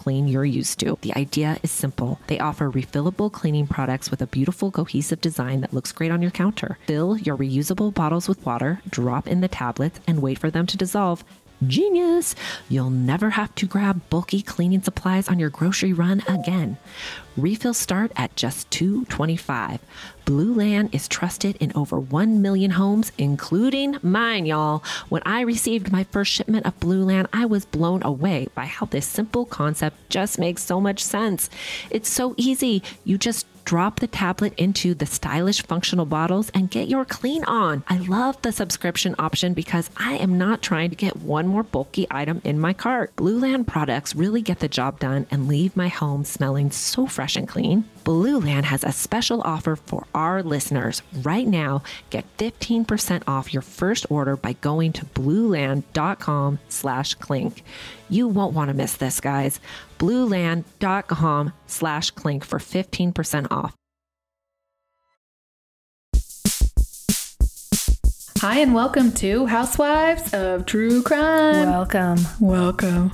clean you're used to. The idea is simple. They offer refillable cleaning products with a beautiful cohesive design that looks great on your counter. Fill your reusable bottles with water, drop in the tablets, and wait for them to dissolve. Genius! You'll never have to grab bulky cleaning supplies on your grocery run again. Refills start at just $2.25. Blueland is trusted in over 1 million homes, including mine, y'all. When I received my first shipment of Blueland, I was blown away by how this simple concept just makes so much sense. It's so easy. You just drop the tablet into the stylish functional bottles and get your clean on. I love the subscription option because I am not trying to get one more bulky item in my cart. Blueland products really get the job done and leave my home smelling so fresh and clean. Blueland has a special offer for our listeners. Right now, get 15% off your first order by going to blueland.com slash clink. You won't want to miss this, guys. blueland.com slash clink for 15% off. Hi, and welcome to Housewives of True Crime. Welcome. Welcome.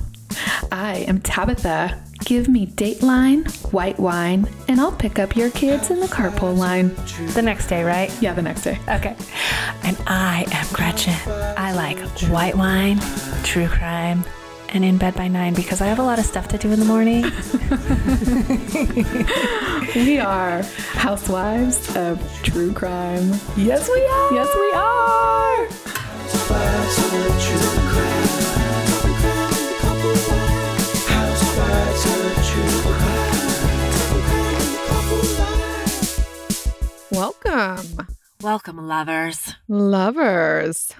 I am Tabitha. Give me Dateline, white wine, and I'll pick up your kids in the carpool line. The next day, right? Yeah, the next day. Okay. And I am Gretchen. I like white wine, true crime, and in bed by nine because I have a lot of stuff to do in the morning. we are Housewives of True Crime. Yes, we are. Yes, we are. Welcome, Welcome, lovers. lovers.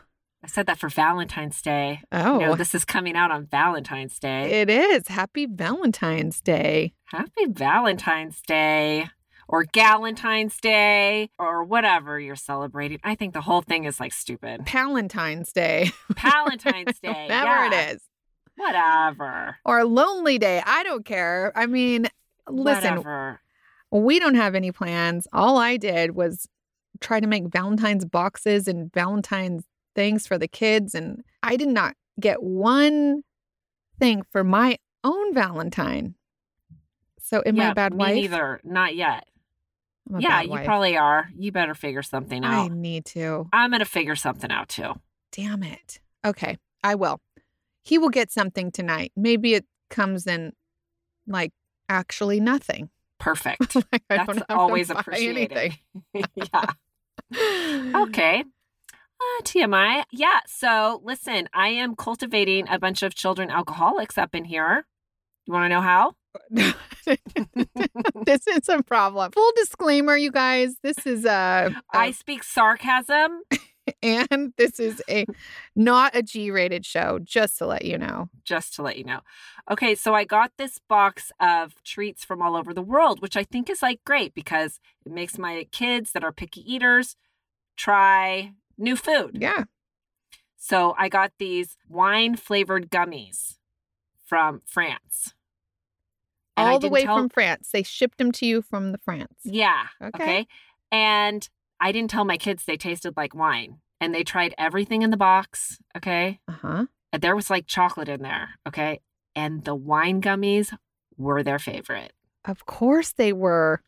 I said that for Valentine's Day. Oh, You know, oh. this is coming out on Valentine's Day. it is. Happy Valentine's Day. Happy Valentine's Day or Galentine's Day or whatever you're celebrating. I think the whole thing is like stupid. Palentine's Day. Valentine's Day. Whatever yeah, it is. Whatever. Or Lonely Day. I don't care. I mean, listen, Whatever. we don't have any plans. All I did was try to make Valentine's boxes and Valentine's things for the kids. And I did not get one thing for my own Valentine. So am I yeah, a bad me wife? neither. Not yet. Yeah, you wife. probably are. You better figure something out. I need to. I'm going to figure something out too. Damn it. Okay, I will. He will get something tonight. Maybe it comes in like actually nothing. Perfect. Like, I That's always appreciated. yeah. Okay. Uh, TMI. Yeah. So listen, I am cultivating a bunch of children alcoholics up in here. You want to know how? this is a problem. Full disclaimer, you guys. This is a, I a speak sarcasm. and this is a not a G-rated show. Just to let you know. just to let you know. Okay, so I got this box of treats from all over the world, which I think is like great because it makes my kids that are picky eaters try new food. Yeah, So I got these wine flavored gummies from France. And All the way tell- from France. They shipped them to you from the France. Yeah. Okay. Okay. And I didn't tell my kids they tasted like wine. And they tried everything in the box. Okay. Uh huh. And There was like chocolate in there. Okay. And the wine gummies were their favorite. Of course they were.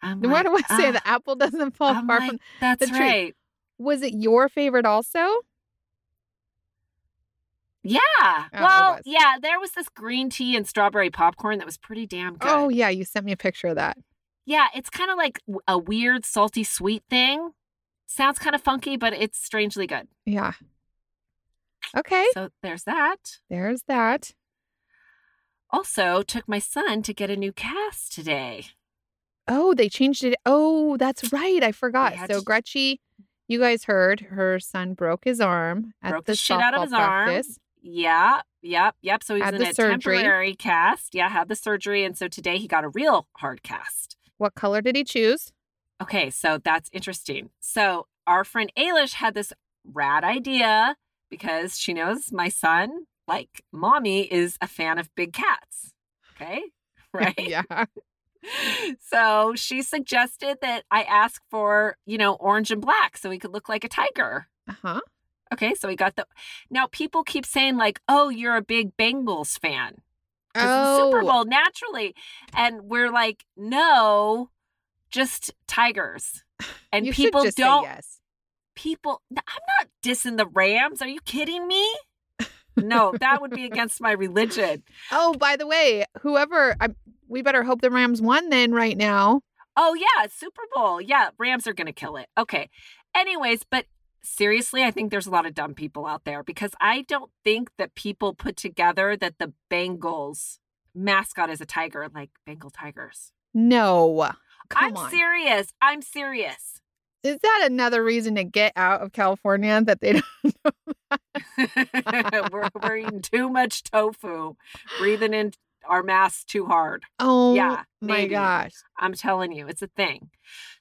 I'm Why do I say "Ah." the apple doesn't fall I'm far like, from? That's the tree. right. Was it your favorite also? Yeah. Oh, well, yeah, there was this green tea and strawberry popcorn that was pretty damn oh, good. Oh yeah, you sent me a picture of that. Yeah, it's kind of like a weird salty sweet thing. Sounds kind of funky, but it's strangely good. Yeah. Okay, So there's that. there's that. Also, took my son to get a new cast today. Oh, they changed it. Oh, that's right. I forgot. So to- Gretchy, you guys heard her son broke his arm at Broke the, the shit out of his arm. practice. Yeah, yep, yep. So he was Had in a surgery. temporary cast. Yeah, had the surgery, and so today he got a real hard cast. What color did he choose? Okay, so that's interesting. So our friend Ailish had this rad idea because she knows my son, like mommy, is a fan of big cats. Okay, right? yeah. So she suggested that I ask for, you know, orange and black so he could look like a tiger. Uh huh. Okay, so we got the. Now people keep saying like, "Oh, you're a big Bengals fan." the Super Bowl naturally, and we're like, "No, just Tigers." And you people just don't. say yes. People, I'm not dissing the Rams. Are you kidding me? No, that would be against my religion. Oh, by the way, whoever I, we better hope the Rams won then right now. Oh yeah, Super Bowl. Yeah, Rams are gonna kill it. Okay. Anyways, but seriously, I think there's a lot of dumb people out there because I don't think that people put together that the Bengals mascot is a tiger, like Bengal tigers. No. Come I'm on. serious. I'm serious. Is that another reason to get out of California that they don't we're, we're eating too much tofu, breathing in our masks too hard. Oh Yeah, my gosh. I'm telling you, it's a thing.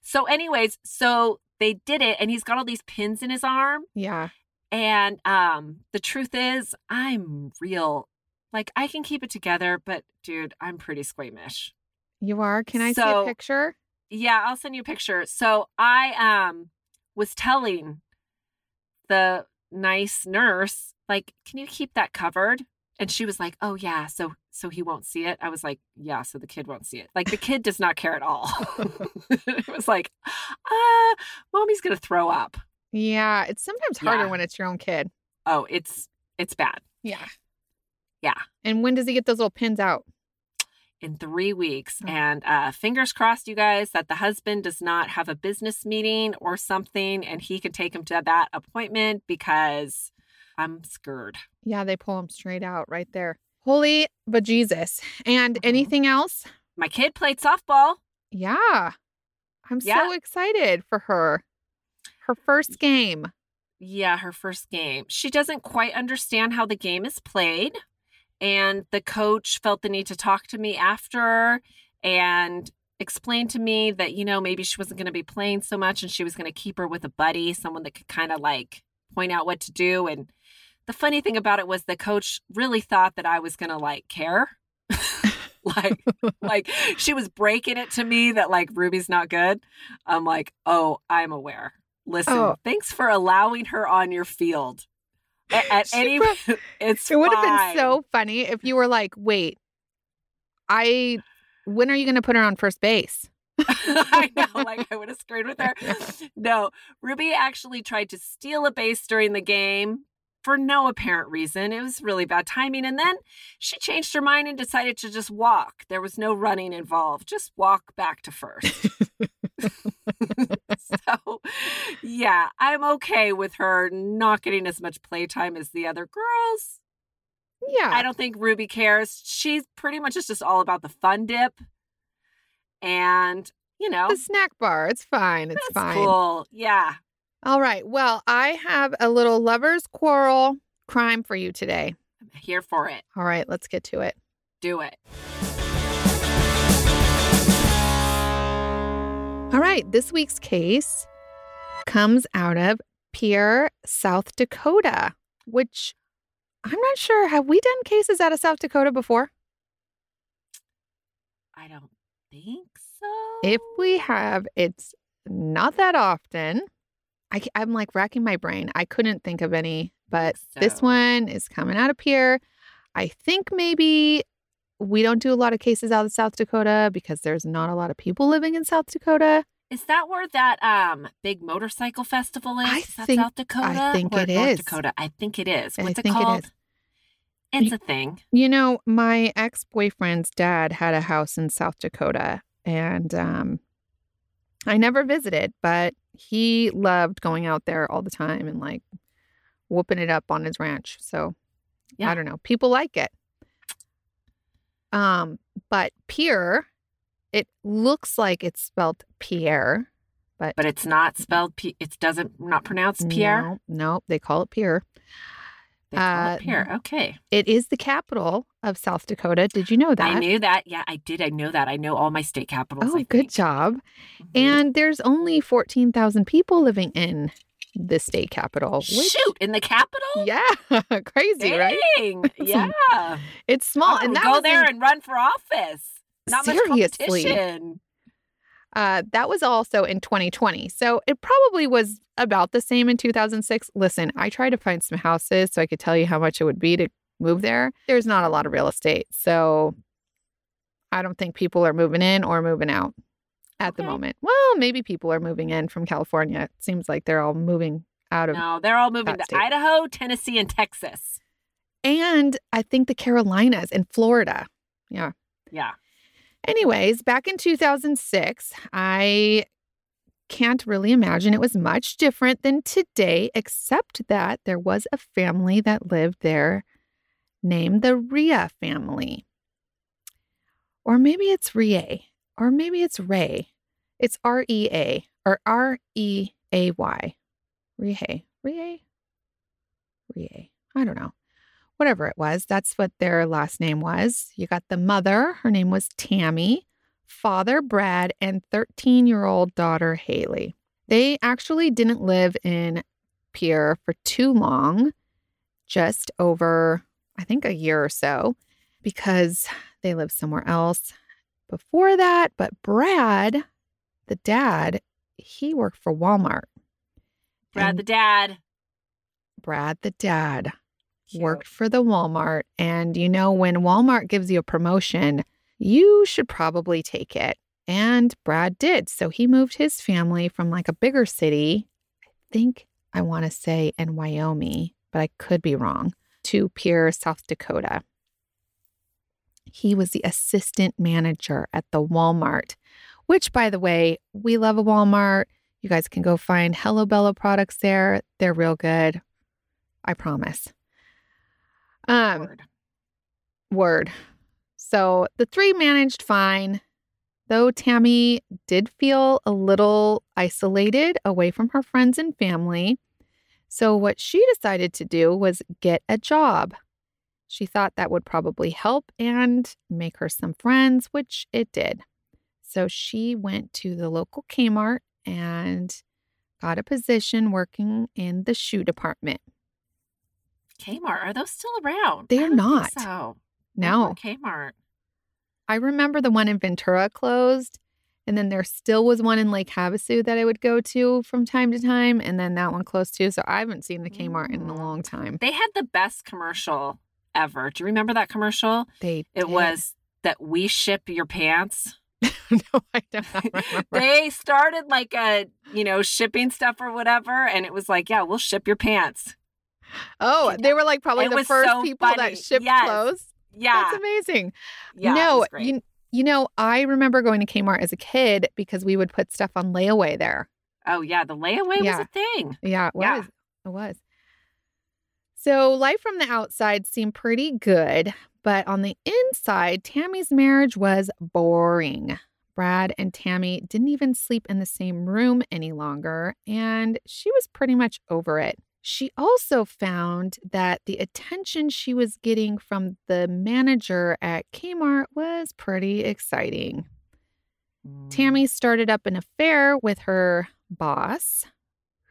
So, anyways, so they did it, and he's got all these pins in his arm. Yeah. And um, the truth is, I'm real. Like I can keep it together, but dude, I'm pretty squeamish. You are? Can I see a picture? Yeah, I'll send you a picture. So I um was telling the nice nurse, like, can you keep that covered? And she was like, "Oh yeah, so so he won't see it." I was like, "Yeah, so the kid won't see it." Like the kid does not care at all. it was like, "Uh, mommy's going to throw up." Yeah. It's sometimes harder Yeah. when it's your own kid. Oh, it's it's bad. Yeah. Yeah. And when does he get those little pins out? in three weeks. Oh. And uh, fingers crossed, you guys, that the husband does not have a business meeting or something and he can take him to that appointment because I'm scared. Yeah, they pull them straight out right there. Holy bejesus. And Mhm. anything else? My kid played softball. Yeah. I'm so excited for her. Her first game. Yeah, her first game. She doesn't quite understand how the game is played. And the coach felt the need to talk to me after and explain to me that, you know, maybe she wasn't going to be playing so much and she was going to keep her with a buddy, someone that could kind of like point out what to do. And the funny thing about it was the coach really thought that I was going to like care. like like she was breaking it to me that like Ruby's not good. I'm like, "Oh, I'm aware. Listen, Oh. thanks for allowing her on your field." A- At, any, pro- it's It would have been so funny if you were like, wait, I, when are you going to put her on first base? I know, like I would have screwed with her. No, Ruby actually tried to steal a base during the game for no apparent reason. It was really bad timing. And then she changed her mind and decided to just walk. There was no running involved, just walk back to first. so, yeah, I'm okay with her not getting as much playtime as the other girls. Yeah. I don't think Ruby cares. She's pretty much is just all about the fun dip. And, you know, the snack bar. It's fine. It's that's fine. cool. Yeah. All right. Well, I have a little lover's quarrel crime for you today. I'm here for it. All right. Let's get to it. Do it. All right. This week's case comes out of Pierre, South Dakota, which I'm not sure. Have we done cases out of South Dakota before? I don't think so. If we have, it's not that often. I, am like racking my brain. I couldn't think of any, but this one is coming out of here. I think maybe we don't do a lot of cases out of South Dakota because there's not a lot of people living in South Dakota. Is that where that um big motorcycle festival is? I is think- South Dakota? I think or it North is. Dakota. I think it is. What's it think it called? is. It's a thing. You know, my ex boyfriend's dad had a house in South Dakota, and um, I never visited, but he loved going out there all the time and like whooping it up on his ranch. So Yeah. I don't know. People like it. Um, but Pierre, it looks like it's spelled Pierre, but But it's not spelled P it doesn't not pronounced Pierre. No, no, they call it Pierre. They call Uh, it Pierre. Okay. It is the capital of South Dakota. Did you know that? I knew that. Yeah, I did. I know that. I know all my state capitals. Oh, I good think. job. Mhm. And there's only 14,000 people living in the state capital. which- shoot in the capital. Yeah, crazy, right? Dang. Some- Yeah. It's small. I and that go was there in- and run for office. Not Seriously. Uh, that was also in 2020. So it probably was about the same in 2006. Listen, I tried to find some houses so I could tell you how much it would be to move there. There's not a lot of real estate. So I don't think people are moving in or moving out at the moment. Well, maybe people are moving in from California. It seems like they're all moving out of No, they're all moving to state. Idaho, Tennessee, and Texas. and I think the Carolinas and Florida. Yeah. Yeah. Anyways, back in 2006, I can't really imagine it was much different than today, except that there was a family that lived there named the Rhea family. Or maybe it's Rie, or maybe it's Ray. It's R E A or R E A Y. Rie. Rie? Rie. I don't know. Whatever it was, that's what their last name was. You got the mother, her name was Tammy, father Brad, and 13 year old daughter Haley. They actually didn't live in Pierre for too long, just over, I think, a year or so, because they lived somewhere else before that. But Brad, the dad, he worked for Walmart. Brad And the dad. Brad, the dad, Cute. worked for the Walmart. And you know, when Walmart gives you a promotion, you should probably take it. And Brad did. So he moved his family from like a bigger city, I think I want to say in Wyoming, but I could be wrong, to Pierre, South Dakota. He was the assistant manager at the Walmart, which, by the way, we love a Walmart. You guys can go find Hello Bello products there. They're real good. I promise. Um, Word. word. So the three managed fine, though Tammy did feel a little isolated away from her friends and family. So what she decided to do was get a job. She thought that would probably help and make her some friends, which it did. So she went to the local Kmart and got a position working in the shoe department. Kmart. Are those still around? They are don't. So No, Kmart. I remember the one in Ventura closed, and then there still was one in Lake Havasu that I would go to from time to time, and then that one closed too. So I haven't seen the Kmart in a Mm. long time. They had the best commercial ever. Do you remember that commercial? They It did. was that we ship your pants. no, I don't remember. they started like a you know shipping stuff or whatever, and it was like, yeah, we'll ship your pants. Oh, they were like probably It the first so people funny. that shipped Yes. clothes. Yeah, That's amazing. yeah. no, you you know, I remember going to Kmart as a kid because we would put stuff on layaway there. oh yeah, the layaway Yeah. was a thing. Yeah, it was. Yeah. It was. So life from the outside seemed pretty good, but on the inside, Tammy's marriage was boring. Brad and Tammy didn't even sleep in the same room any longer, and she was pretty much over it. She also found that the attention she was getting from the manager at Kmart was pretty exciting. Mm. Tammy started up an affair with her boss,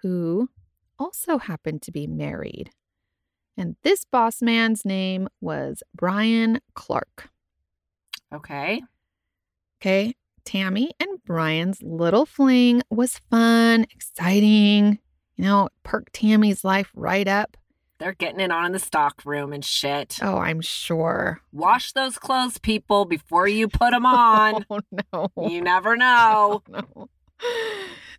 who also happened to be married. And this boss man's name was Brian Clark. Okay. Okay. Tammy and Brian's little fling was fun, exciting. You know, perked Tammy's life right up. They're getting it on in the stock room and shit. Oh, I'm sure. Wash those clothes, people, before you put them on. Oh, no. you never oh, know. no.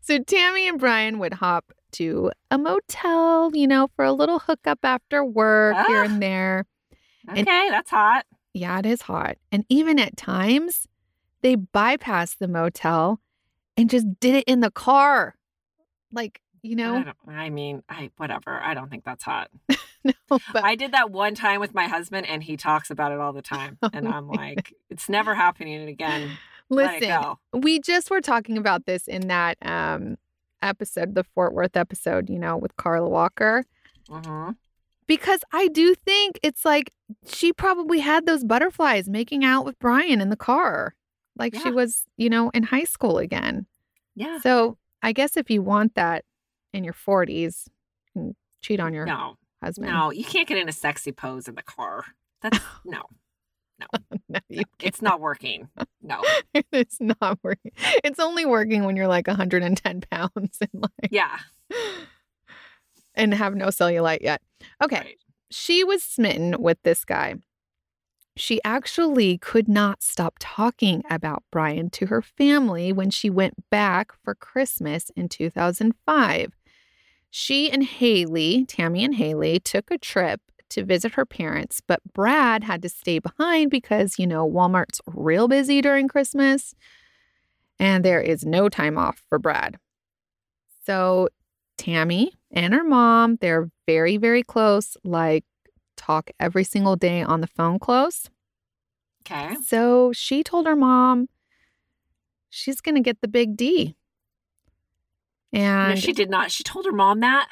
So Tammy and Brian would hop to a motel, you know, for a little hookup after work here and there. Okay, that's hot. Yeah, it is hot. And even at times, they bypassed the motel and just did it in the car. Like, you I, know, don't, I mean, I whatever. I don't think that's hot. no, but I did that one time with my husband, and he talks about it all the time, and I'm like, it's never happening again. Listen, we just were talking about this in that um episode, the Fort Worth episode, you know, with Carla Walker. hmm Because I do think it's like she probably had those butterflies making out with Brian in the car. Like she was, you know, in high school again. Yeah. So I guess if you want that in your 40s, you can cheat on your No, husband. no, you can't get in a sexy pose in the car. That's no, No, no, you it's not working. No. it's not working. It's only working when you're like 110 pounds and like Yeah. and have no cellulite yet. Okay. Right. she was smitten with this guy. She actually could not stop talking about Brian to her family when she went back for Christmas in 2005. She and Haley, Tammy and Haley, took a trip to visit her parents, but Brad had to stay behind because, you know, Walmart's real busy during Christmas and there is no time off for Brad. So Tammy and her mom, they're very, very close, like talk every single day on the phone close. Okay. So she told her mom she's going to get the big D. No, she did not. She told her mom that.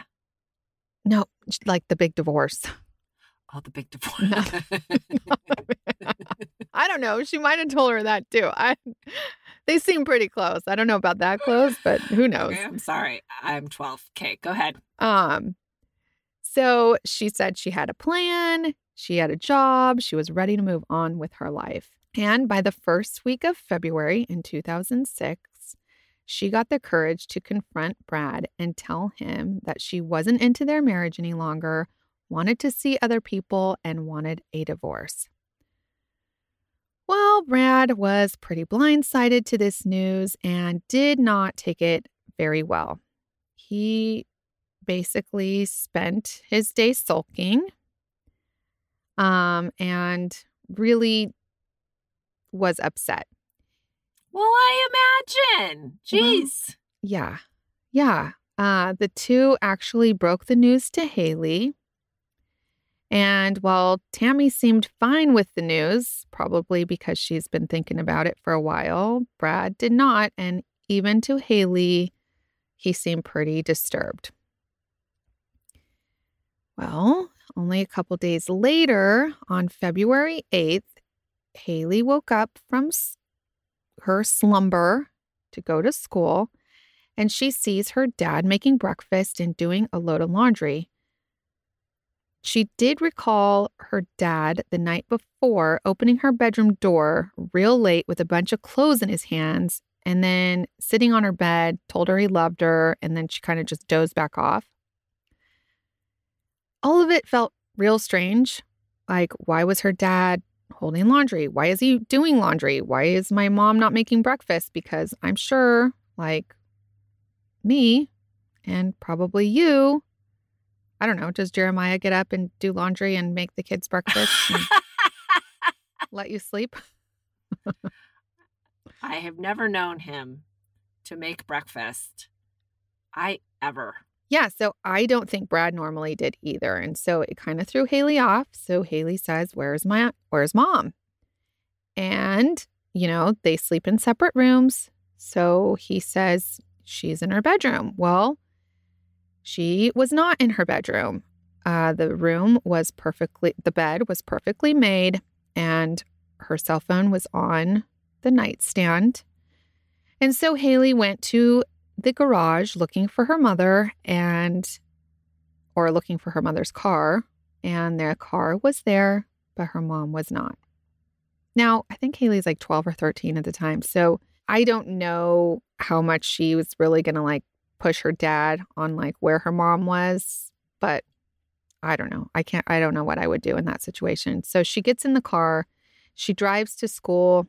no, like the big divorce. Oh, the big divorce. No. I don't know. She might have told her that too. I they seem pretty close. I don't know about that close, but who knows? Okay, I'm sorry. I'm 12. Okay, go ahead. Um, so she said she had a plan, she had a job, she was ready to move on with her life. And by the first week of February in 2006, she got the courage to confront Brad and tell him that she wasn't into their marriage any longer, wanted to see other people, and wanted a divorce. Well, Brad was pretty blindsided to this news and did not take it very well. He basically spent his day sulking um, and really was upset. Well, I imagine. Well, Jeez. Yeah. Yeah. Uh, the two actually broke the news to Haley. And while Tammy seemed fine with the news, probably because she's been thinking about it for a while, Brad did not. And even to Haley, he seemed pretty disturbed. Well, only a couple days later, on February 8th, Haley woke up from her slumber to go to school and she sees her dad making breakfast and doing a load of laundry. She did recall her dad the night before opening her bedroom door real late with a bunch of clothes in his hands and then sitting on her bed, told her he loved her, and then she kind of just dozed back off. All of it felt real strange. Like, why was her dad holding laundry? Why is he doing laundry? Why is my mom not making breakfast? Because I'm sure, like me and probably you, I don't know, does Jeremiah get up and do laundry and make the kids breakfast and let you sleep? I have never known him to make breakfast. I ever. Yeah, so I don't think Brad normally did either. And so it kind of threw Haley off. So Haley says, Where's my where's mom? And, you know, they sleep in separate rooms. So he says she's in her bedroom. Well, she was not in her bedroom. Uh, the room was perfectly the bed was perfectly made and her cell phone was on the nightstand. And so Haley went to the garage looking for her mother and or looking for her mother's car, and their car was there, but her mom was not. Now, I think Haley's like 12 or 13 at the time. So I don't know how much she was really going to like push her dad on like where her mom was, but I don't know. I can't, I don't know what I would do in that situation. So she gets in the car, she drives to school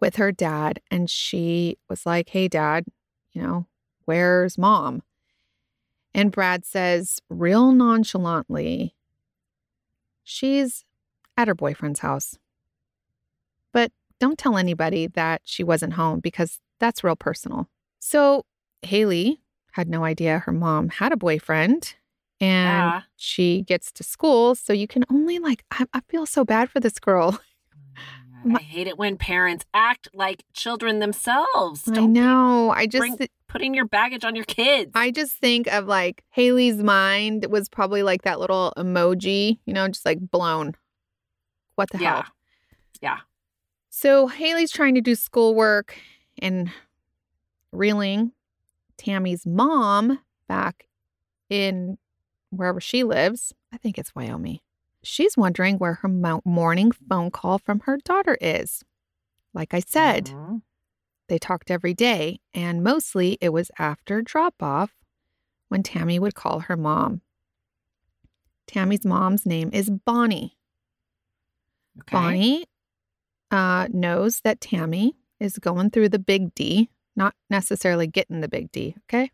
with her dad, and she was like, Hey, dad, you know, where's mom? And Brad says, real nonchalantly, she's at her boyfriend's house. But don't tell anybody that she wasn't home because that's real personal. So Haley had no idea her mom had a boyfriend and Yeah. she gets to school. So you can only like, I, I feel so bad for this girl. I hate it when parents act like children themselves. I Don't be know. I just, bring- putting your baggage on your kids. I just think of like Haley's mind was probably like that little emoji, you know, just like blown. What the Yeah. hell? Yeah. So Haley's trying to do schoolwork and reeling Tammy's mom back in wherever she lives. I think it's Wyoming. She's wondering where her morning phone call from her daughter is. Like I said, Mhm. they talked every day, and mostly it was after drop off when Tammy would call her mom. Tammy's mom's name is Bonnie. Okay. Bonnie uh, knows that Tammy is going through the big D, not necessarily getting the big D, okay?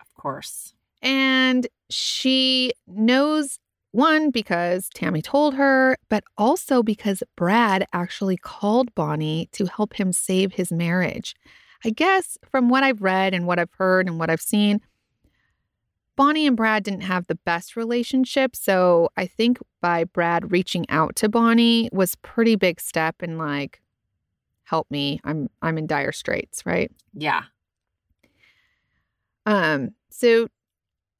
Of course. And she knows one because Tammy told her, but also because Brad actually called Bonnie to help him save his marriage. I guess from what I've read and what I've heard and what I've seen, Bonnie and Brad didn't have the best relationship. So I think by Brad reaching out to Bonnie was pretty big step in like, help me. I'm I'm in dire straits, right? Yeah. Um, so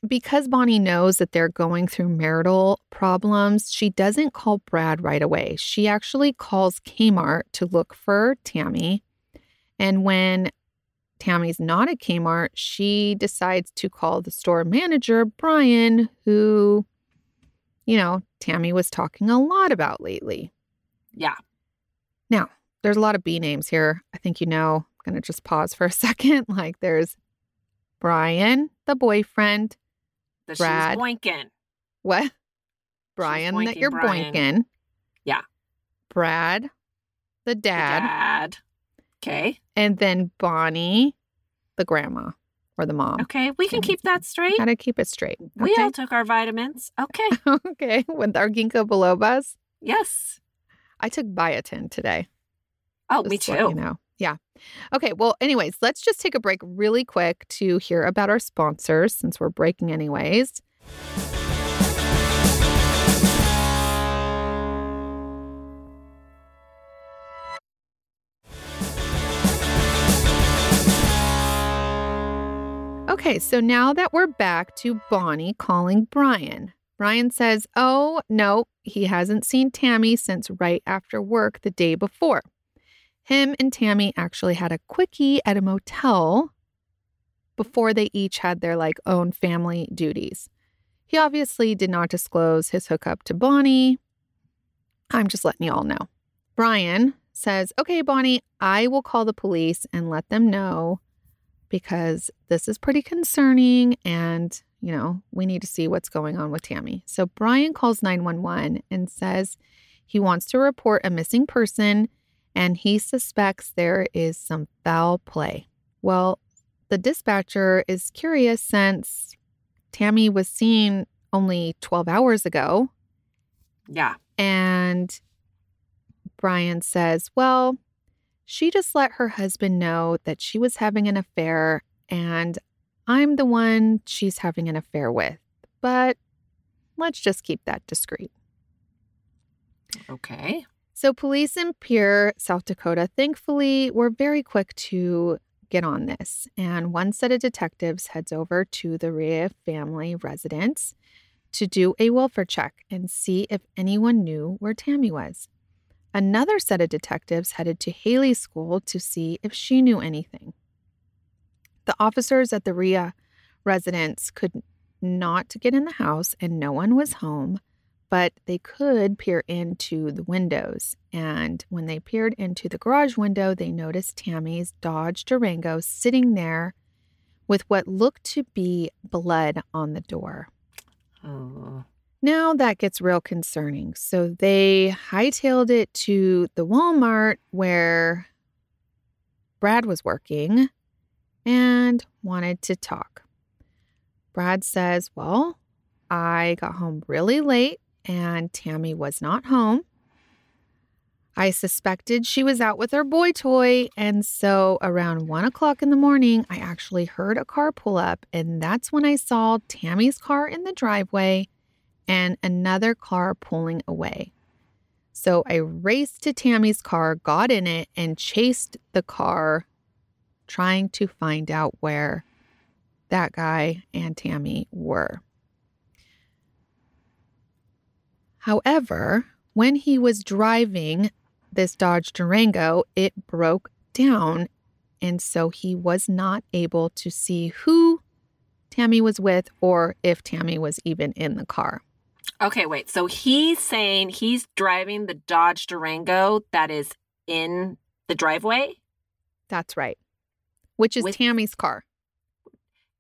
because Bonnie knows that they're going through marital problems, she doesn't call Brad right away. She actually calls Kmart to look for Tammy. And when Tammy's not at Kmart, she decides to call the store manager, Brian, who, you know, Tammy was talking a lot about lately. Yeah. Now, there's a lot of B names here. I think you know. I'm going to just pause for a second. Like there's Brian, the boyfriend, That Brad. she was boinking. What? Brian, that you're Brian. boinking. Yeah. Brad, the The dad, Dad. Okay. and then Bonnie, the grandma or the mom. Okay. We can keep that straight. Gotta keep it straight. We all took our vitamins. Okay. okay. With our ginkgo bilobas. yes. I took biotin today. Oh, me just to let You know. Yeah. Okay. Well, anyways, let's just take a break really quick to hear about our sponsors since we're breaking anyways. Okay, so now that we're back to Bonnie calling Brian, Brian says, Oh, no, he hasn't seen Tammy since right after work the day before. Him and Tammy actually had a quickie at a motel before they each had their like own family duties. He obviously did not disclose his hookup to Bonnie. I'm just letting you all know. Brian says, Okay, Bonnie, I will call the police and let them know because this is pretty concerning and, you know, we need to see what's going on with Tammy. So Brian calls 911 and says he wants to report a missing person and he suspects there is some foul play. Well, the dispatcher is curious since Tammy was seen only 12 hours ago Yeah. and Brian says, Well, she just let her husband know that she was having an affair, and I'm the one she's having an affair with. But let's just keep that discreet. Okay. So, police in Pierre, South Dakota, thankfully were very quick to get on this. And one set of detectives heads over to the Rhea family residence to do a welfare check and see if anyone knew where Tammy was. Another set of detectives headed to Haley's school to see if she knew anything. The officers at the Rhea residence could not get in the house and no one was home, but they could peer into the windows. And when they peered into the garage window, they noticed Tammy's Dodge Durango sitting there with what looked to be blood on the door. Oh. Now that gets real concerning. So they hightailed it to the Walmart where Brad was working and wanted to talk. Brad says, Well, I got home really late and Tammy was not home. I suspected she was out with her boy toy. And so around one o'clock in the morning, I actually heard a car pull up. And that's when I saw Tammy's car in the driveway and another car pulling away. So I raced to Tammy's car, got in it, and chased the car, trying to find out where that guy and Tammy were. However, when he was driving this Dodge Durango, it broke down. And so he was not able to see who Tammy was with or if Tammy was even in the car. Okay, wait. So he's saying he's driving the Dodge Durango that is in the driveway That's right. Which is With- Tammy's car.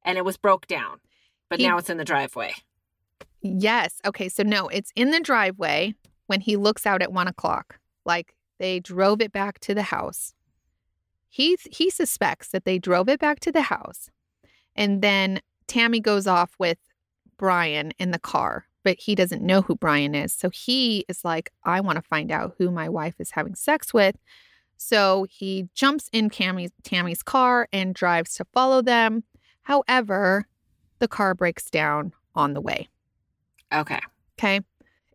and it was broke down, but He- now it's in the driveway. Yes. Okay. So, no, it's in the driveway when he looks out at one o'clock. Like they drove it back to the house. He, he suspects that they drove it back to the house. And then Tammy goes off with Brian in the car, but he doesn't know who Brian is. So he is like, I want to find out who my wife is having sex with. So he jumps in Tammy's, Tammy's car and drives to follow them. However, the car breaks down on the way. Okay. Okay.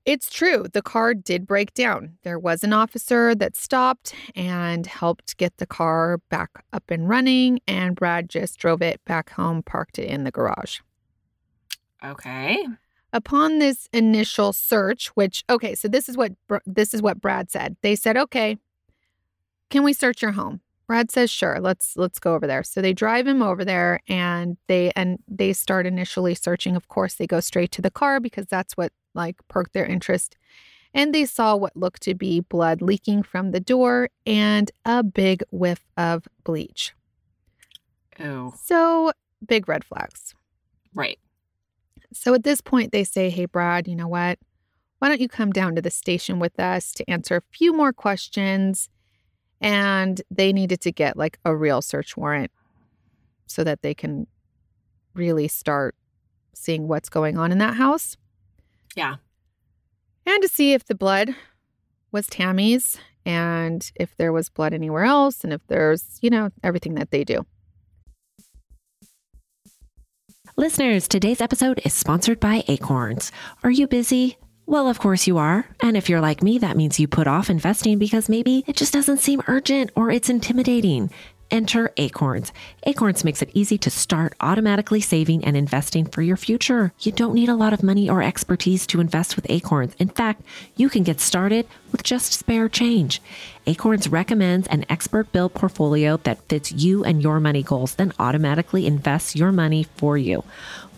It's true. The car did break down. There was an officer that stopped and helped get the car back up and running, and Brad just drove it back home, parked it in the garage. Okay. Upon this initial search, which okay, so this is what this is what Brad said. They said, "Okay, can we search your home?" Brad says, "Sure. Let's let's go over there." So they drive him over there, and they and they start initially searching. Of course, they go straight to the car because that's what like perked their interest. And they saw what looked to be blood leaking from the door and a big whiff of bleach. Oh, So big red flags. right. So at this point, they say, Hey, Brad, you know what? Why don't you come down to the station with us to answer a few more questions? And they needed to get like a real search warrant so that they can really start seeing what's going on in that house. Yeah. And to see if the blood was Tammy's and if there was blood anywhere else and if there's, you know, everything that they do. Listeners, today's episode is sponsored by Acorns. Are you busy? Well, of course you are. And if you're like me, that means you put off investing because maybe it just doesn't seem urgent or it's intimidating. Enter Acorns. Acorns makes it easy to start automatically saving and investing for your future. You don't need a lot of money or expertise to invest with Acorns. In fact, you can get started with just spare change. Acorns recommends an expert built portfolio that fits you and your money goals, then automatically invests your money for you.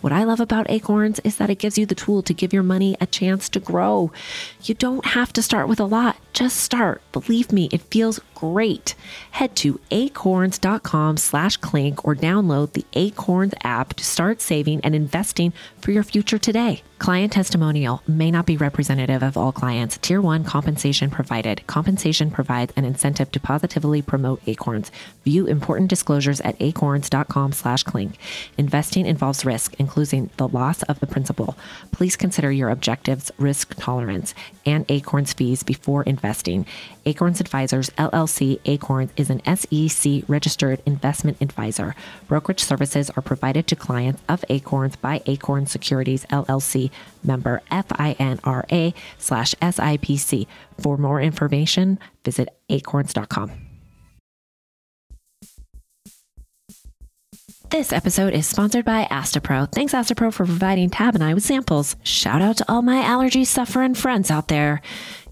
What I love about Acorns is that it gives you the tool to give your money a chance to grow. You don't have to start with a lot, just start. Believe me, it feels great. Head to acorns.com slash clink or download the Acorns app to start saving and investing for your future today. Client testimonial may not be representative of all clients. Tier 1 compensation provided. Compensation provides an incentive to positively promote Acorns. View important disclosures at acorns.com slash clink. Investing involves risk, including the loss of the principal. Please consider your objectives, risk tolerance, and Acorns fees before investing. Acorns Advisors LLC Acorns is an SEC registered investment advisor. Brokerage services are provided to clients of Acorns by Acorn Securities LLC member FINRA slash SIPC. For more information, visit acorns.com. This episode is sponsored by Astepro. Thanks, Astepro, for providing Tab and I with samples. Shout out to all my allergy suffering friends out there.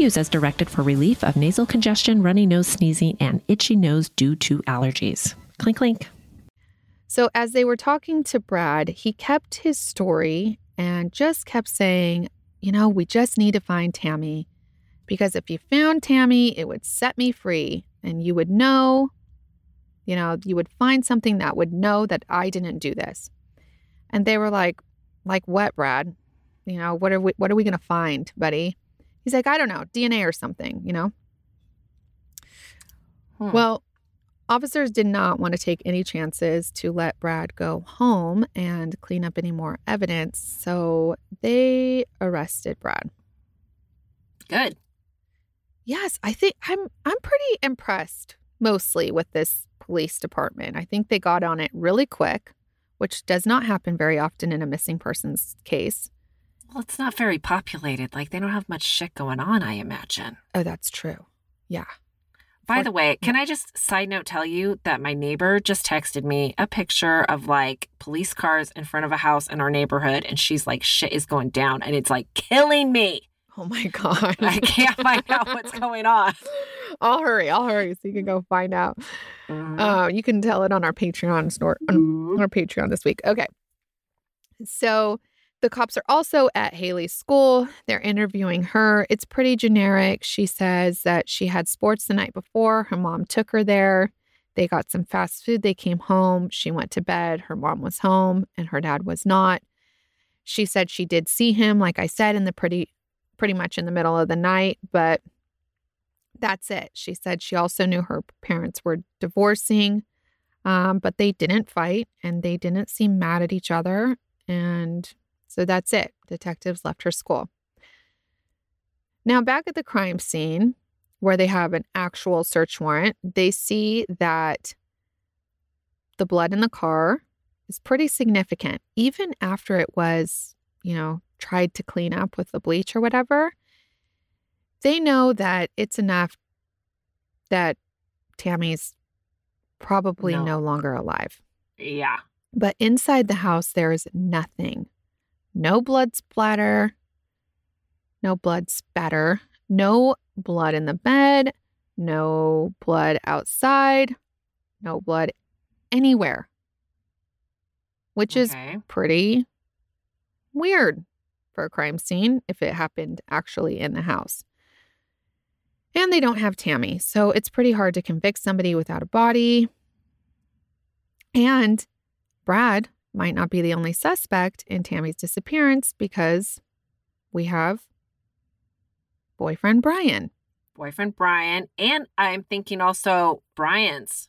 Use as directed for relief of nasal congestion, runny nose, sneezing, and itchy nose due to allergies. Clink, clink. So, as they were talking to Brad, he kept his story and just kept saying, You know, we just need to find Tammy because if you found Tammy, it would set me free and you would know, you know, you would find something that would know that I didn't do this. And they were like, like what, Brad? You know, what are we what are we going to find, buddy? He's like, I don't know, DNA or something, you know? Hmm. Well, officers did not want to take any chances to let Brad go home and clean up any more evidence, so they arrested Brad. Good. Yes, I think I'm I'm pretty impressed mostly with this police department. I think they got on it really quick, which does not happen very often in a missing persons case. Well, it's not very populated. Like they don't have much shit going on, I imagine. Oh, that's true. Yeah. By the way, can I just side note tell you that my neighbor just texted me a picture of like police cars in front of a house in our neighborhood and she's like shit is going down and it's like killing me. Oh my god. I can't find out what's going on. I'll hurry. I'll hurry so you can go find out. Mm-hmm. Uh, you can tell it on our Patreon store on mm-hmm. our Patreon this week. Okay. So the cops are also at Haley's school. They're interviewing her. It's pretty generic. She says that she had sports the night before. Her mom took her there. They got some fast food. They came home. She went to bed. Her mom was home and her dad was not. She said she did see him, like I said, in the pretty pretty much in the middle of the night, but that's it. She said she also knew her parents were divorcing, um, but they didn't fight and they didn't seem mad at each other. And so that's it. Detectives left her school. Now, back at the crime scene, where they have an actual search warrant, they see that the blood in the car is pretty significant, even after it was, you know, tried to clean up with the bleach or whatever. They know that it's enough that Tammy's probably no, no longer alive. Yeah. But inside the house, there is nothing no blood splatter, no blood spatter, no blood in the bed, no blood outside, no blood anywhere, which okay. is pretty weird for a crime scene if it happened actually in the house. And they don't have Tammy, so it's pretty hard to convict somebody without a body. And Brad might not be the only suspect in Tammy's disappearance because we have boyfriend Brian. Boyfriend Brian. And I'm thinking also Brian's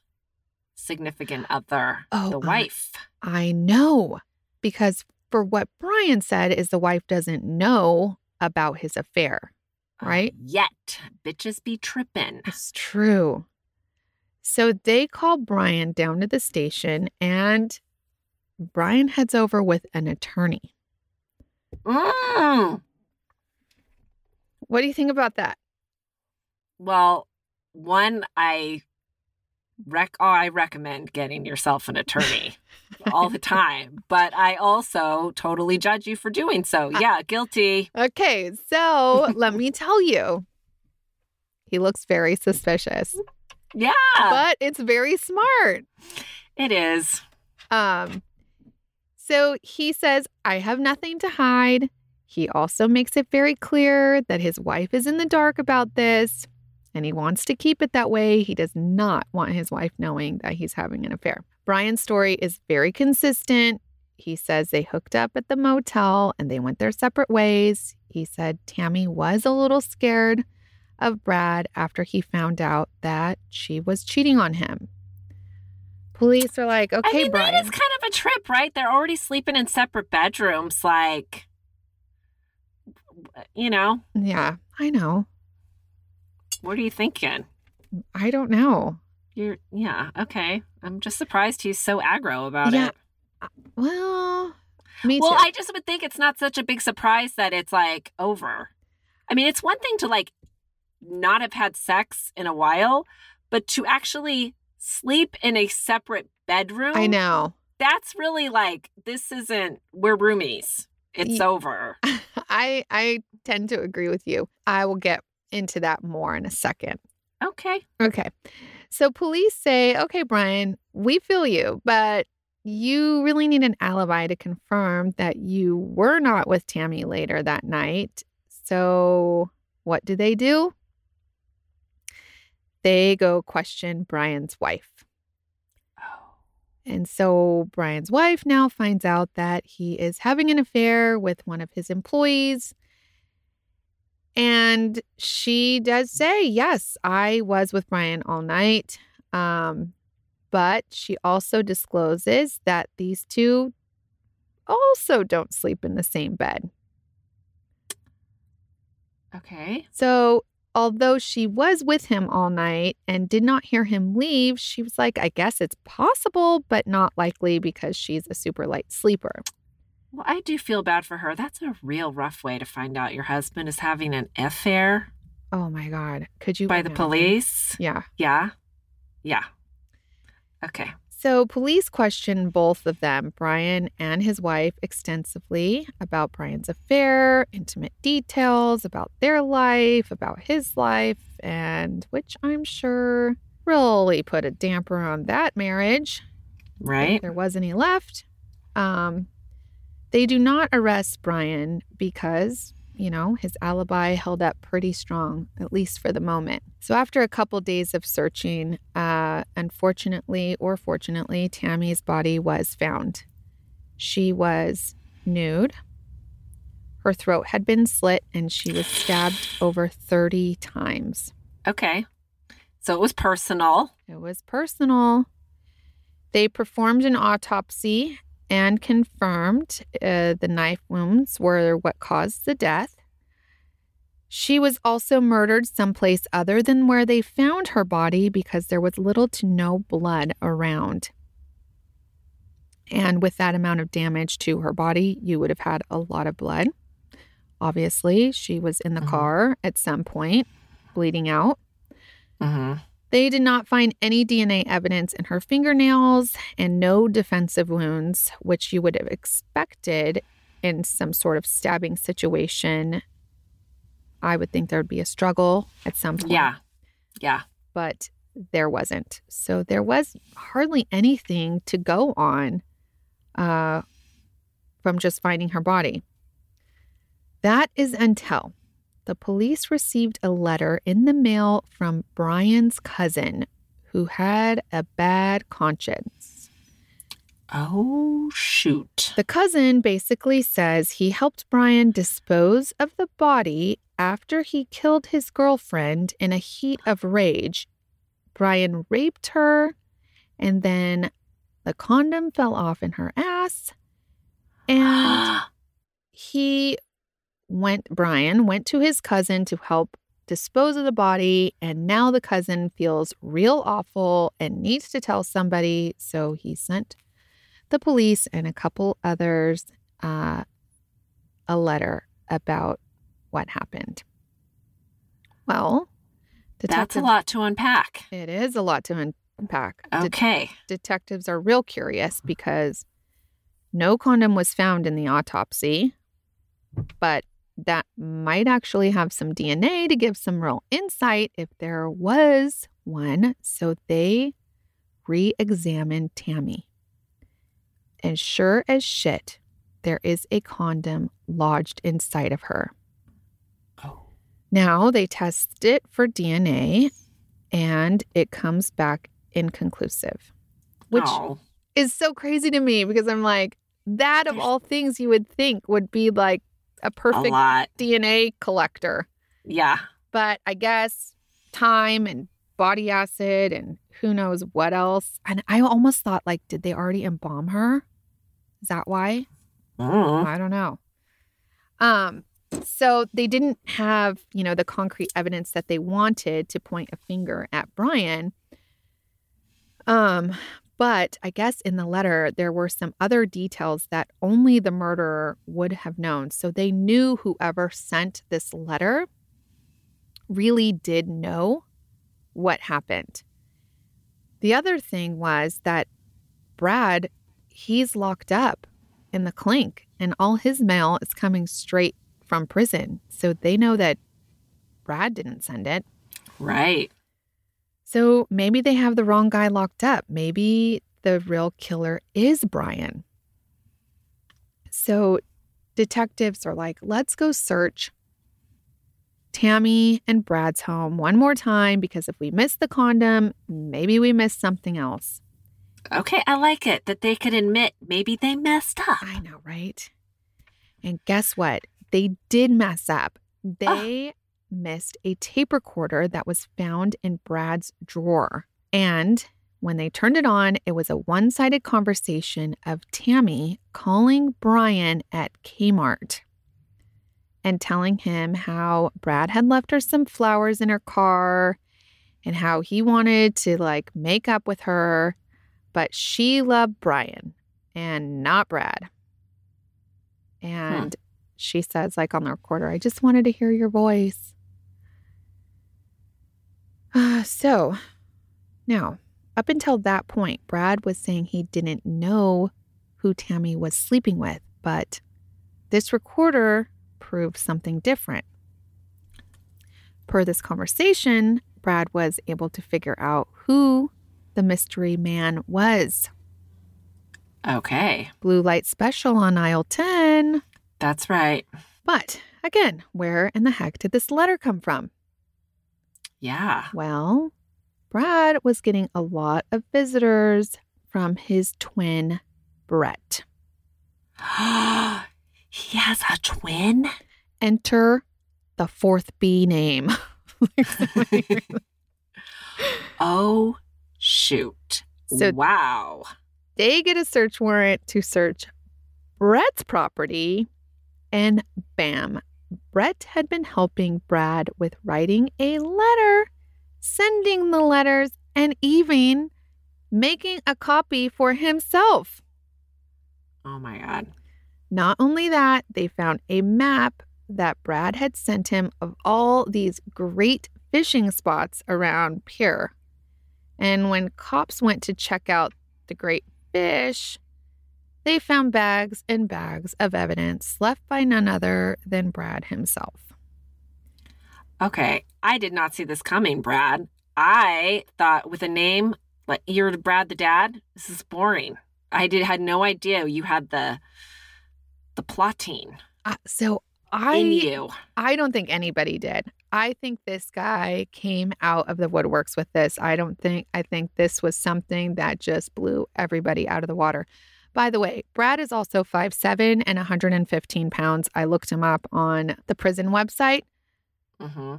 significant other, oh, the wife. I know. Because for what Brian said is the wife doesn't know about his affair, uh, right? Uh, yet. Bitches be tripping. It's true. So they call Brian down to the station and Brian heads over with an attorney. Mm. What do you think about that? Well, one, I rec- oh, I recommend getting yourself an attorney all the time, but I also totally judge you for doing so. Yeah, guilty. Okay, so let me tell you, he looks very suspicious. Yeah, but it's very smart. It is. Um, so he says, I have nothing to hide. He also makes it very clear that his wife is in the dark about this and he wants to keep it that way. He does not want his wife knowing that he's having an affair. Brian's story is very consistent. He says they hooked up at the motel and they went their separate ways. He said Tammy was a little scared of Brad after he found out that she was cheating on him. Police are like, okay, I mean, Brian. that is kind of a trip, right? They're already sleeping in separate bedrooms. Like, you know, yeah, I know. what are you thinking? I don't know. You're, yeah, okay. I'm just surprised he's so aggro about Yeah, it. Uh, well, me Well. I just would think it's not such a big surprise that it's like over. I mean, it's one thing to like not have had sex in a while, but to actually sleep in a separate bedroom. I know. That's really like this isn't we're roomies. It's over. I I tend to agree with you. I will get into that more in a second. Okay. Okay. So police say, okay, Brian, we feel you, but you really need an alibi to confirm that you were not with Tammy later that night. So what do they do? They go question Brian's wife. Oh. And so Brian's wife now finds out that he is having an affair with one of his employees. And she does say, Yes, I was with Brian all night. Um, but she also discloses that these two also don't sleep in the same bed. Okay. So, although she was with him all night and did not hear him leave, she was like, I guess it's possible, but not likely because she's a super light sleeper. Well, I do feel bad for her. That's a real rough way to find out your husband is having an affair Oh my God. Could you? by the police. Yeah. Yeah. Yeah. Okay. So, police questioned both of them, Brian and his wife, extensively about Brian's affair, intimate details about their life, about his life, and which I'm sure really put a damper on that marriage. if Right. there was any left. Um, they do not arrest Brian because, you know, his alibi held up pretty strong, at least for the moment. So after a couple days of searching, uh, unfortunately or fortunately, Tammy's body was found. She was nude. Her throat had been slit and she was stabbed over 30 times. Okay. So it was personal. It was personal. They performed an autopsy and confirmed uh, the knife wounds were what caused the death. She was also murdered someplace other than where they found her body because there was little to no blood around. And with that amount of damage to her body, you would have had a lot of blood. Obviously, she was in the Mhm. car at some point, bleeding out. Mm-hmm. They did not find any DNA evidence in her fingernails and no defensive wounds, which you would have expected in some sort of stabbing situation. I would think there would be a struggle at some point. Yeah. Yeah. But there wasn't. So there was hardly anything to go on uh, from just finding her body. That is until the police received a letter in the mail from Brian's cousin who had a bad conscience. Oh, shoot. The cousin basically says he helped Brian dispose of the body after he killed his girlfriend in a heat of rage. Brian raped her, and then the condom fell off in her ass. And he went, Brian went to his cousin to help dispose of the body. And now the cousin feels real awful and needs to tell somebody. So he sent the police and a couple others uh, a letter about what happened. Well, That's a lot to unpack. It is a lot to unpack. Okay. detectives are real curious because no condom was found in the autopsy, but that might actually have some DNA to give some real insight if there was one. So they re examined Tammy. And sure as shit, there is a condom lodged inside of her. Oh. Now they test it for DNA and it comes back inconclusive, which oh. is so crazy to me because I'm like, that of all things you would think would be like a A perfect lot. DNA collector. Yeah. But I guess time and body acid and who knows what else. And I almost thought, like, did they already embalm her? Is that why? Mm. I don't know. Um, so they didn't have, you know, the concrete evidence that they wanted to point a finger at Brian. Um, but I guess in the letter there were some other details that only the murderer would have known. So they knew whoever sent this letter really did know what happened. The other thing was that Brad, he's locked up in the clink and all his mail is coming straight from prison. So they know that Brad didn't send it. Right. So maybe they have the wrong guy locked up. Maybe the real killer is Brian. So detectives are like, let's go search Tammy and Brad's home one more time because if we miss the condom, maybe we missed something else. Okay, I like it that they could admit maybe they messed up. I know, right? And guess what? They did mess up. They missed a tape recorder that was found in Brad's drawer. And when they turned it on, it was a one sided conversation of Tammy calling Brian at Kmart and telling him how Brad had left her some flowers in her car and how he wanted to like make up with her, but she loved Brian and not Brad. And she says, like on the recorder, I just wanted to hear your voice. Uh, so now, up until that point, Brad was saying he didn't know who Tammy was sleeping with, but this recorder proved something different. Per this conversation, Brad was able to figure out who the mystery man was. Okay, Blue light special on aisle 10. that's right. But again, where in the heck did this letter come from? Yeah. Well, Brad was getting a lot of visitors from his twin, Brett. he has a twin? Enter the fourth B name. Oh, shoot. So- wow. they get a search warrant to search Brett's property, and bam, Brett had been helping Brad with writing a letter, sending the letters, and even making a copy for himself. Oh my God. Not only that, they found a map that Brad had sent him of all these great fishing spots around Pierre. And when cops went to check out the great fish, they found bags and bags of evidence left by none other than Brad himself. Okay, I did not see this coming, Brad. I thought with a name like you're Brad the dad, this is boring. I did had no idea you had the the plotting Uh, so I you. I don't think anybody did. I think this guy came out of the woodworks with this. I don't think, I think this was something that just blew everybody out of the water. By the way, Brad is also 5'7 and 115 pounds. I looked him up on the prison website. hmm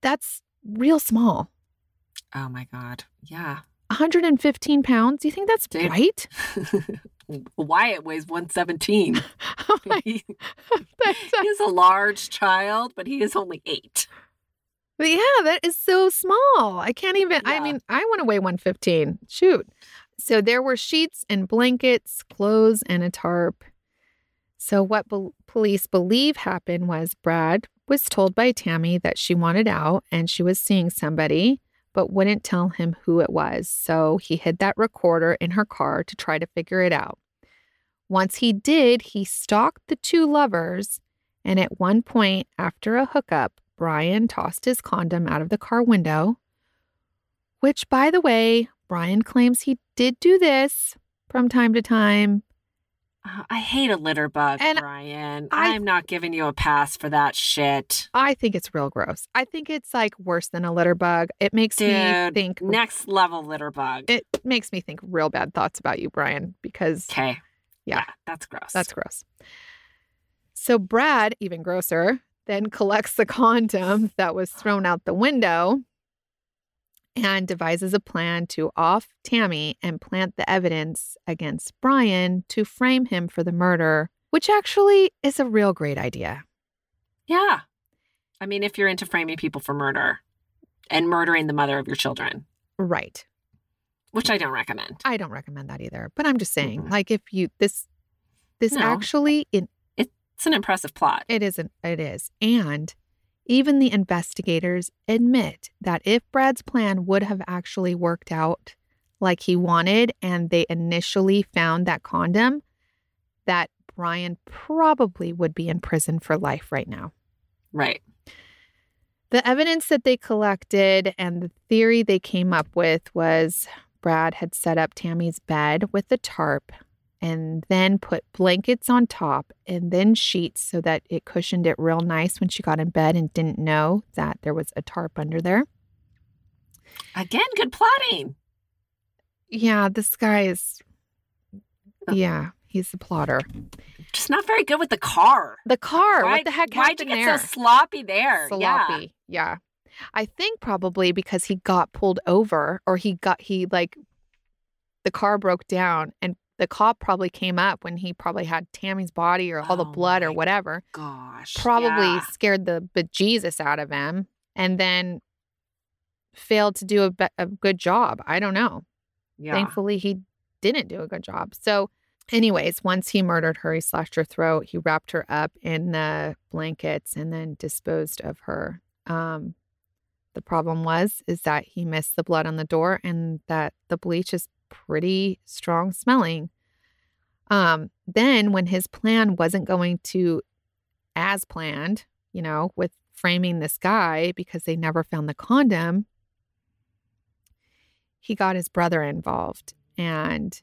That's real small. Oh my God. Yeah. 115 pounds. Do you think that's Dude. right? Wyatt weighs 117. I'm like, he is a large child, but he is only eight. But yeah, that is so small. I can't even. I mean, I want to weigh 115. Shoot. So there were sheets and blankets, clothes, and a tarp. So, what bel police believe happened was Brad was told by Tammy that she wanted out and she was seeing somebody, but wouldn't tell him who it was. So, he hid that recorder in her car to try to figure it out. Once he did, he stalked the two lovers. And at one point, after a hookup, Brian tossed his condom out of the car window, which, by the way, Brian claims he did do this from time to time. Uh, I hate a litter bug, And Brian. I- I'm not giving you a pass for that shit. I think it's real gross. I think it's like worse than a litter bug. It makes me think next level litter bug. it makes me think real bad thoughts about you, Brian, because okay. Yeah. that's gross. that's gross. So Brad, even grosser, then collects the condom that was thrown out the window and devises a plan to off Tammy and plant the evidence against Brian to frame him for the murder, which actually is a real great idea. yeah. I mean, if you're into framing people for murder and murdering the mother of your children, Right. which I don't recommend. I don't recommend that either, but I'm just saying Mm-mm. like if you this this No. actually in It's an impressive plot. It isn't. It is. And even the investigators admit that if Brad's plan would have actually worked out like he wanted and they initially found that condom, that Brian probably would be in prison for life right now. Right. The evidence that they collected and the theory they came up with was Brad had set up Tammy's bed with the tarp and then put blankets on top and then sheets so that it cushioned it real nice when she got in bed and didn't know that there was a tarp under there. Again, good plotting. Yeah, this guy is, yeah, he's a plotter. Just not very good with the car. The car, Why- what the heck Why'd happened you get there? so sloppy there? Yeah. sloppy. Yeah. I think probably because he got pulled over or he got he like the car broke down and the cop probably came up when he probably had Tammy's body or all the Oh blood or whatever. Gosh. Probably yeah. scared the bejesus out of him and then failed to do a, be- a good job. I don't know. Yeah. Thankfully, he didn't do a good job. So, anyways, once he murdered her, he slashed her throat. He wrapped her up in the blankets and then disposed of her. Um, the problem was is that he missed the blood on the door and that the bleach is pretty strong smelling. Um, then when his plan wasn't going to as planned, you know, with framing this guy because they never found the condom, he got his brother involved. And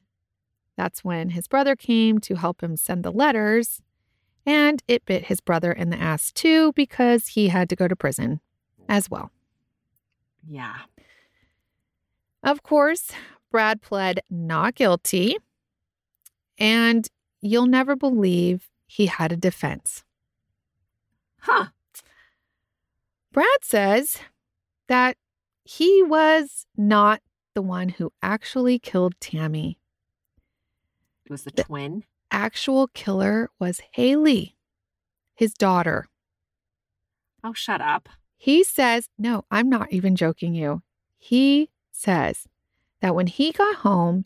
that's when his brother came to help him send the letters. And it bit his brother in the ass too because he had to go to prison as well. Yeah. Of course, Brad pled not guilty. And you'll never believe he had a defense. Huh. Brad says that he was not the one who actually killed Tammy. It was the The- twin. Actual killer was Haley, his daughter. Oh, shut up. He says, no, I'm not even joking you. He says that when he got home,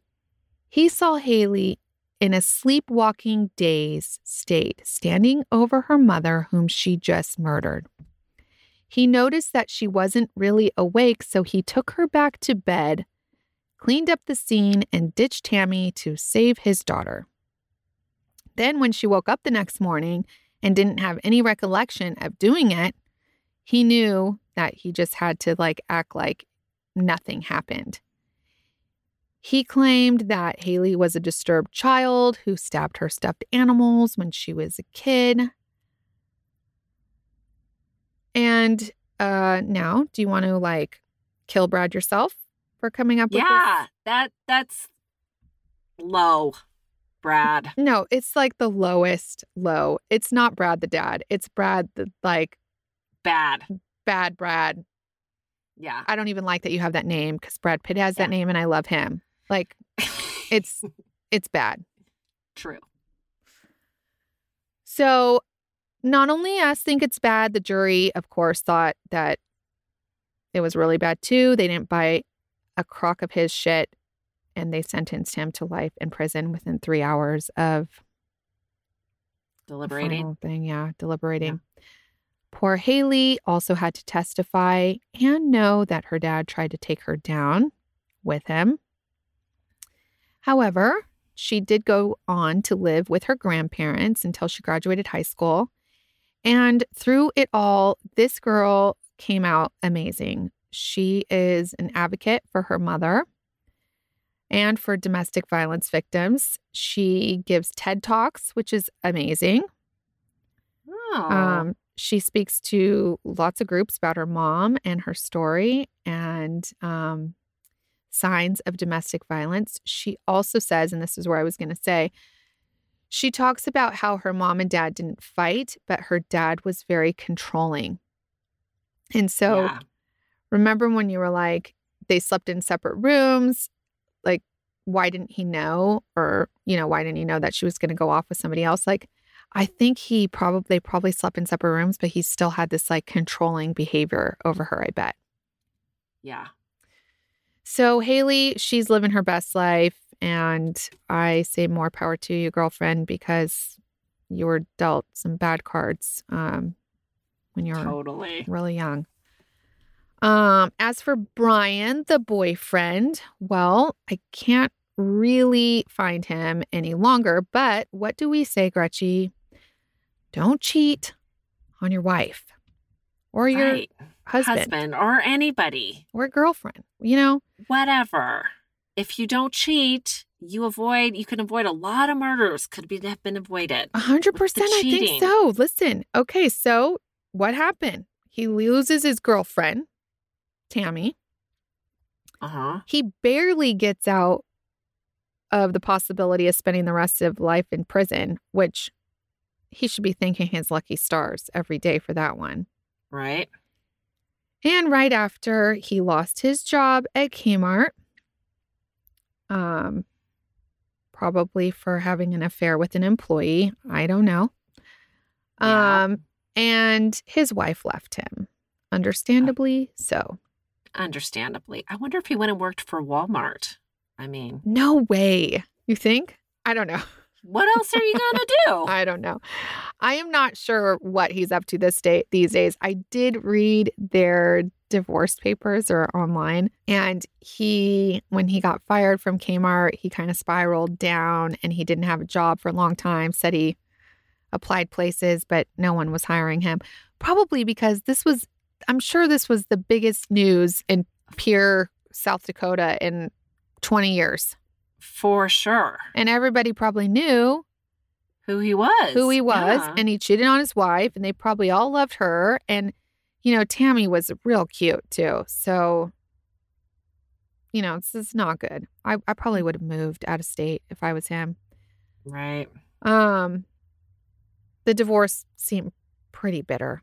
he saw Haley in a sleepwalking daze state, standing over her mother, whom she just murdered. He noticed that she wasn't really awake, so he took her back to bed, cleaned up the scene, and ditched Tammy to save his daughter. Then, when she woke up the next morning and didn't have any recollection of doing it, he knew that he just had to like act like nothing happened. He claimed that Haley was a disturbed child who stabbed her stuffed animals when she was a kid. And uh now, do you want to like kill Brad yourself for coming up with Yeah. That that's low, Brad. No, it's like the lowest low. It's not Brad the dad. It's Brad the like Bad. bad Brad. Yeah. I don't even like that you have that name because Brad Pitt has that name and I love him. Like it's it's bad. true. So not only us think it's bad, the jury, of course, thought that it was really bad too. They didn't buy a crock of his shit and they sentenced him to life in prison within three hours of Deliberating. thing. Yeah, deliberating. Poor Haley also had to testify and know that her dad tried to take her down with him. However, she did go on to live with her grandparents until she graduated high school. And through it all, this girl came out amazing. She is an advocate for her mother. and for domestic violence victims. She gives TED Talks, which is amazing. Oh. Um, she speaks to lots of groups about her mom and her story and um, signs of domestic violence. She also says, and this is where I was going to say, she talks about how her mom and dad didn't fight, but her dad was very controlling. And so, yeah. remember when you were like, they slept in separate rooms? Like, why didn't he know? Or, you know, why didn't he know that she was going to go off with somebody else? Like, I think he probably, they probably slept in separate rooms, but he still had this like controlling behavior over her, I bet. yeah. So, Haley, she's living her best life. And I say more power to you, girlfriend, because you were dealt some bad cards um, when you were Totally. really young. Um, as for Brian, the boyfriend, well, I can't really find him any longer. But what do we say, Gretchy? Don't cheat on your wife or your right. husband, Husband or anybody. or girlfriend. You know, Whatever. If you don't cheat, you avoid you can avoid a lot of murders could be have been avoided. a hundred percent. I think so. Listen, okay, so what happened? He loses his girlfriend, Tammy. Uh-huh. he barely gets out of the possibility of spending the rest of life in prison, which he should be thanking his lucky stars every day for that one. Right? And right after he lost his job at Kmart, um, probably for having an affair with an employee, I don't know. Yeah. Um, and his wife left him, understandably so. Understandably. I wonder if he went and worked for Walmart. I mean, No way. You think? I don't know. What else are you gonna do? I don't know. I am not sure what he's up to this day these days. I did read their divorce papers or online and he when he got fired from Kmart, he kind of spiraled down and he didn't have a job for a long time. Said he applied places but no one was hiring him. Probably because this was I'm sure this was the biggest news in Pierre South Dakota in 20 years. For sure. And everybody probably knew Who he was. who he was Yeah. and he cheated on his wife and they probably all loved her and you know tammy was real cute too so you know this is not good i, I probably would have moved out of state if i was him Right. um the divorce seemed pretty bitter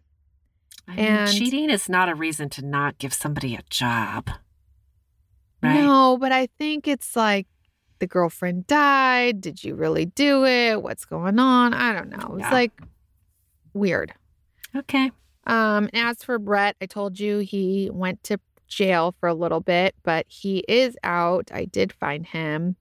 I mean, And- cheating is not a reason to not give somebody a job. Right. no but i think it's like the girlfriend died did you really do it what's going on i don't know it's Yeah. like weird Okay. Um, as for Brett, I told you he went to jail for a little bit, but he is out. I did find him.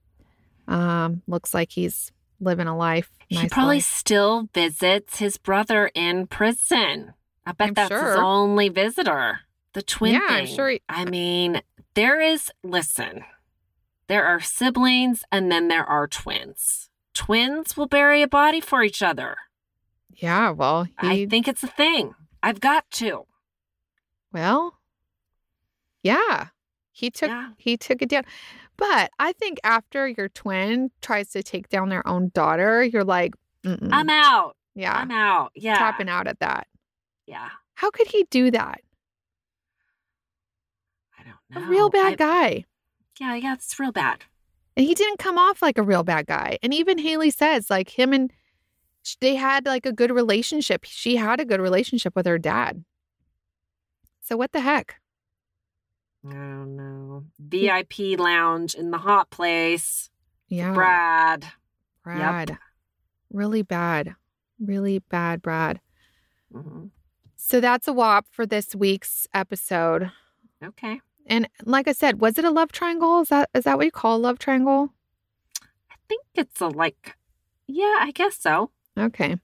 Um, looks like he's living a life. he probably life. still visits his brother in prison. I bet I'm that's his only visitor. The twin Yeah, I'm sure he- I mean, there is listen. There are siblings and then there are twins. Twins will bury a body for each other. Yeah, well, he I think it's a thing. I've got to. well, yeah, he took Yeah. he took it down. But I think after your twin tries to take down their own daughter, you're like, Mm-mm. I'm out. yeah, I'm out. Yeah. tapping out at that. Yeah. How could he do that? I don't know. A real bad I- guy. Yeah, yeah, it's real bad. And he didn't come off like a real bad guy. And even Haley says, like, him and they had like a good relationship. She had a good relationship with her dad. So, what the heck? I don't know. VIP lounge in the hot place. Yeah. Brad. Brad. Really bad. Really bad, Brad. hmm So, that's a whop for this week's episode. Okay. And like I said, was it a love triangle? Is that is that what you call a love triangle? I think it's a like, yeah, I guess so. Okay.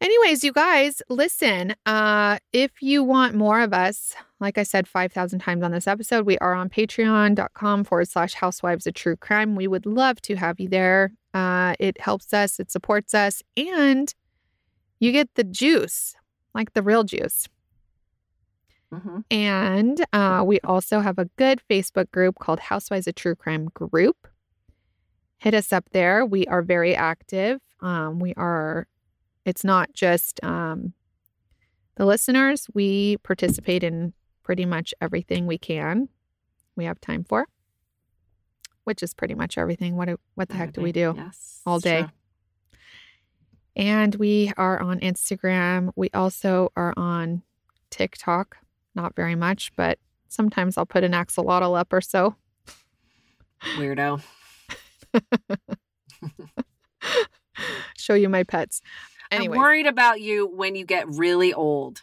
Anyways, you guys, listen. Uh, if you want more of us, like I said 5,000 times on this episode, we are on patreon.com forward slash housewives of true crime. We would love to have you there. Uh, it helps us, it supports us, and you get the juice, like the real juice. Mm-hmm. And uh, we also have a good Facebook group called Housewives of True Crime Group. Hit us up there. We are very active. Um, we are, it's not just um, the listeners, we participate in pretty much everything we can, we have time for, which is pretty much everything. What, do- what the heck do we do? Yes. all day. And we are on Instagram. We also are on TikTok. Not very much, but sometimes I'll put an axolotl up or so. Weirdo. Show you my pets. Anyway, I'm worried about you when you get really old.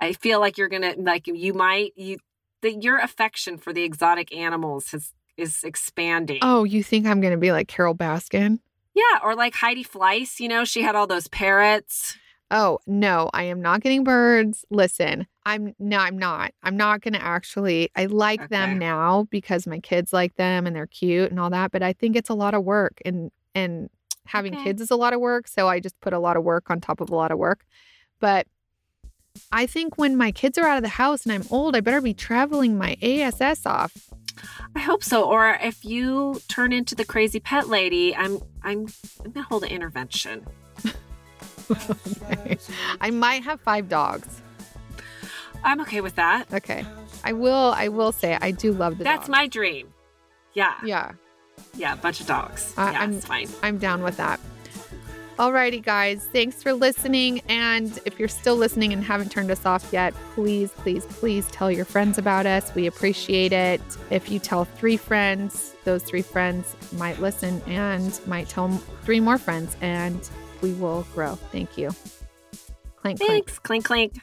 I feel like you're gonna like you might you that your affection for the exotic animals has is expanding. oh, you think I'm going to be like Carole Baskin? yeah, or like Heidi Fleiss. You know, she had all those parrots. Oh, no, I am not getting birds. Listen, I'm no, I'm not. I'm not going to actually. I like Okay. them now because my kids like them and they're cute and all that, but I think it's a lot of work and and having Okay. kids is a lot of work, so I just put a lot of work on top of a lot of work. But I think when my kids are out of the house and I'm old, I better be traveling my ASS off. I hope so. Or if you turn into the crazy pet lady, I'm I'm I'm gonna hold an intervention. I might have 5 dogs. I'm okay with that. Okay. I will I will say I do love the That's dogs. my dream. Yeah, Yeah. yeah, a bunch of dogs. I- yeah, I'm- it's fine. I'm down with that. Alrighty, guys. Thanks for listening. And if you're still listening and haven't turned us off yet, please, please, please tell your friends about us. We appreciate it. If you tell three friends, those three friends might listen and might tell three more friends, and we will grow. Thank you. Clank, clank. Thanks. Clink clink.